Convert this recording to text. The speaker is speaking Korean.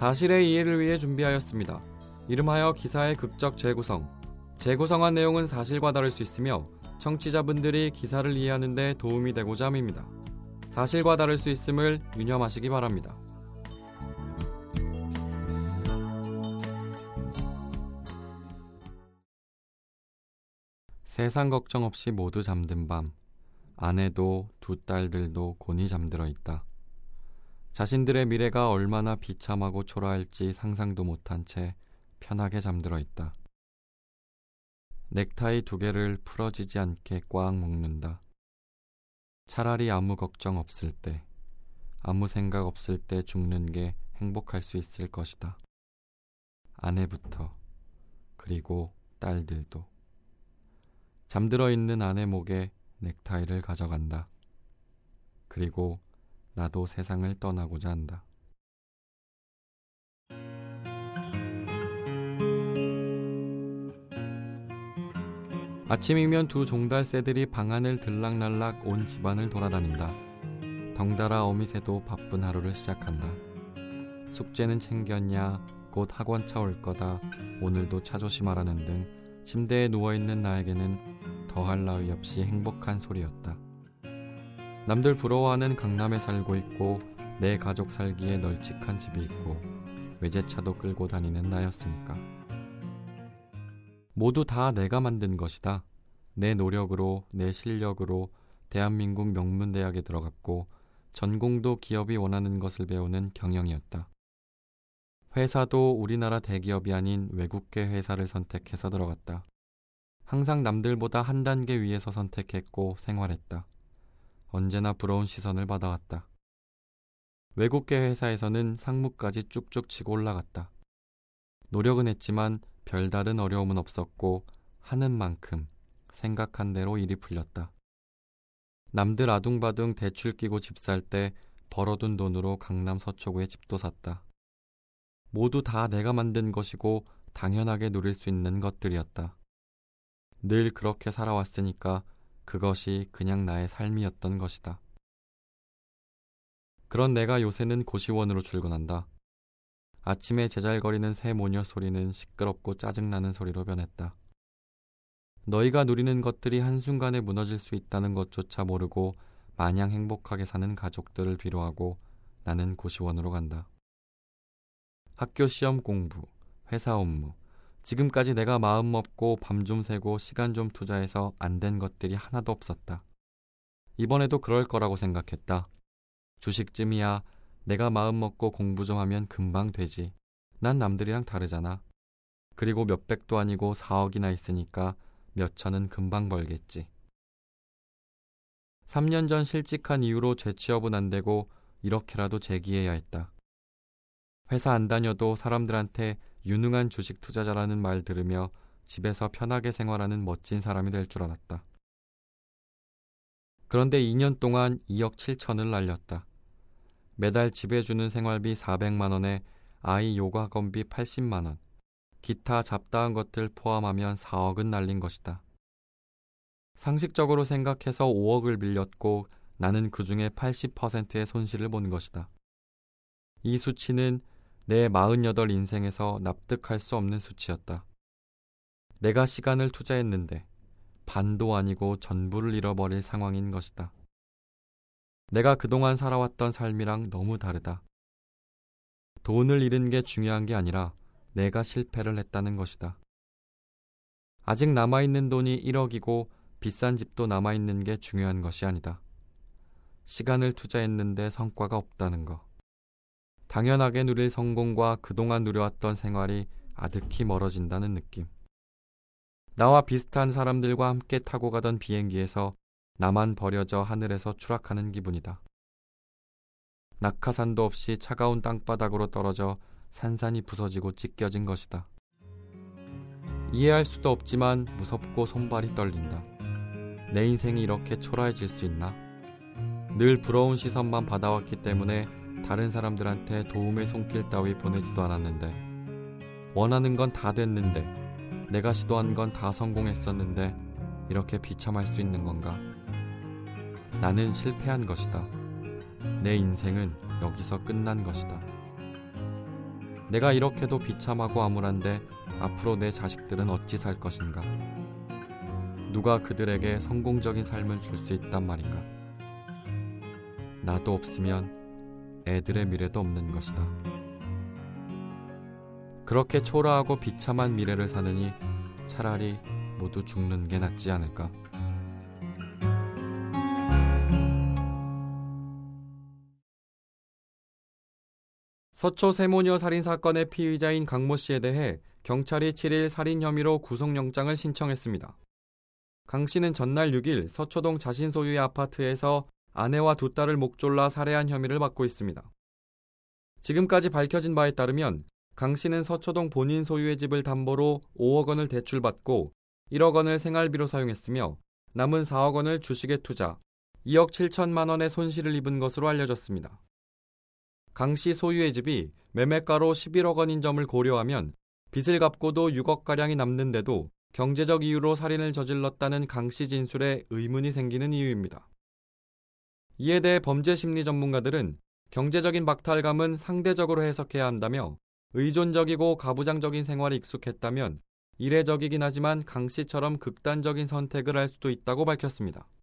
사실의 이해를 위해 준비하였습니다. 이름하여 기사의 극적 재구성. 재구성한 내용은 사실과 다를 수 있으며 청취자분들이 기사를 이해하는 데 도움이 되고자 함입니다. 사실과 다를 수 있음을 유념하시기 바랍니다. 세상 걱정 없이 모두 잠든 밤, 아내도 두 딸들도 곤히 잠들어 있다. 자신들의 미래가 얼마나 비참하고 초라할지 상상도 못한 채 편하게 잠들어 있다. 넥타이 두 개를 풀어지지 않게 꽉 묶는다. 차라리 아무 걱정 없을 때, 아무 생각 없을 때 죽는 게 행복할 수 있을 것이다. 아내부터, 그리고 딸들도. 잠들어 있는 아내 목에 넥타이를 가져간다. 그리고 나도 세상을 떠나고자 한다. 아침이면 두 종달새들이 방안을 들락날락 온 집안을 돌아다닌다. 덩달아 어미새도 바쁜 하루를 시작한다. 숙제는 챙겼냐? 곧 학원 차 올 거다. 오늘도 차 조심하라는 등 침대에 누워있는 나에게는 더할 나위 없이 행복한 소리였다. 남들 부러워하는 강남에 살고 있고 내 가족 살기에 널찍한 집이 있고 외제차도 끌고 다니는 나였으니까. 모두 다 내가 만든 것이다. 내 노력으로, 내 실력으로 대한민국 명문대학에 들어갔고 전공도 기업이 원하는 것을 배우는 경영이었다. 회사도 우리나라 대기업이 아닌 외국계 회사를 선택해서 들어갔다. 항상 남들보다 한 단계 위에서 선택했고 생활했다. 언제나 부러운 시선을 받아왔다. 외국계 회사에서는 상무까지 쭉쭉 치고 올라갔다. 노력은 했지만 별다른 어려움은 없었고 하는 만큼 생각한 대로 일이 풀렸다. 남들 아둥바둥 대출 끼고 집 살 때 벌어둔 돈으로 강남 서초구에 집도 샀다. 모두 다 내가 만든 것이고 당연하게 누릴 수 있는 것들이었다. 늘 그렇게 살아왔으니까 그것이 그냥 나의 삶이었던 것이다. 그런 내가 요새는 고시원으로 출근한다. 아침에 제잘거리는 새 모녀 소리는 시끄럽고 짜증나는 소리로 변했다. 너희가 누리는 것들이 한순간에 무너질 수 있다는 것조차 모르고 마냥 행복하게 사는 가족들을 뒤로하고 나는 고시원으로 간다. 학교 시험 공부, 회사 업무, 지금까지 내가 마음 먹고 밤 좀 새고 시간 좀 투자해서 안 된 것들이 하나도 없었다. 이번에도 그럴 거라고 생각했다. 주식쯤이야 내가 마음 먹고 공부 좀 하면 금방 되지. 난 남들이랑 다르잖아. 그리고 몇백도 아니고 4억이나 있으니까 몇 천은 금방 벌겠지. 3년 전 실직한 이후로 재취업은 안 되고 이렇게라도 재기해야 했다. 회사 안 다녀도 사람들한테 유능한 주식 투자자라는 말 들으며 집에서 편하게 생활하는 멋진 사람이 될 줄 알았다. 그런데 2년 동안 2억 7천을 날렸다. 매달 집에 주는 생활비 400만 원에 아이 요가 학원비 80만 원, 기타 잡다한 것들 포함하면 4억은 날린 것이다. 상식적으로 생각해서 5억을 빌렸고 나는 그 중에 80%의 손실을 본 것이다. 이 수치는 내 48 인생에서 납득할 수 없는 수치였다. 내가 시간을 투자했는데 반도 아니고 전부를 잃어버릴 상황인 것이다. 내가 그동안 살아왔던 삶이랑 너무 다르다. 돈을 잃은 게 중요한 게 아니라 내가 실패를 했다는 것이다. 아직 남아있는 돈이 1억이고 비싼 집도 남아있는 게 중요한 것이 아니다. 시간을 투자했는데 성과가 없다는 거. 당연하게 누릴 성공과 그동안 누려왔던 생활이 아득히 멀어진다는 느낌. 나와 비슷한 사람들과 함께 타고 가던 비행기에서 나만 버려져 하늘에서 추락하는 기분이다. 낙하산도 없이 차가운 땅바닥으로 떨어져 산산이 부서지고 찢겨진 것이다. 이해할 수도 없지만 무섭고 손발이 떨린다. 내 인생이 이렇게 초라해질 수 있나? 늘 부러운 시선만 받아왔기 때문에 다른 사람들한테 도움의 손길 따위 보내지도 않았는데 원하는 건 다 됐는데 내가 시도한 건 다 성공했었는데 이렇게 비참할 수 있는 건가? 나는 실패한 것이다. 내 인생은 여기서 끝난 것이다. 내가 이렇게도 비참하고 암울한데 앞으로 내 자식들은 어찌 살 것인가? 누가 그들에게 성공적인 삶을 줄 수 있단 말인가? 나도 없으면 애들의 미래도 없는 것이다. 그렇게 초라하고 비참한 미래를 사느니 차라리 모두 죽는 게 낫지 않을까? 서초 세모녀 살인 사건의 피의자인 강모 씨에 대해 경찰이 7일 살인 혐의로 구속영장을 신청했습니다. 강 씨는 전날 6일 서초동 자신 소유의 아파트에서 아내와 두 딸을 목졸라 살해한 혐의를 받고 있습니다. 지금까지 밝혀진 바에 따르면 강 씨는 서초동 본인 소유의 집을 담보로 5억 원을 대출받고 1억 원을 생활비로 사용했으며 남은 4억 원을 주식에 투자, 2억 7천만 원의 손실을 입은 것으로 알려졌습니다. 강 씨 소유의 집이 매매가로 11억 원인 점을 고려하면 빚을 갚고도 6억가량이 남는데도 경제적 이유로 살인을 저질렀다는 강 씨 진술에 의문이 생기는 이유입니다. 이에 대해 범죄 심리 전문가들은 경제적인 박탈감은 상대적으로 해석해야 한다며 의존적이고 가부장적인 생활에 익숙했다면 이례적이긴 하지만 강 씨처럼 극단적인 선택을 할 수도 있다고 밝혔습니다.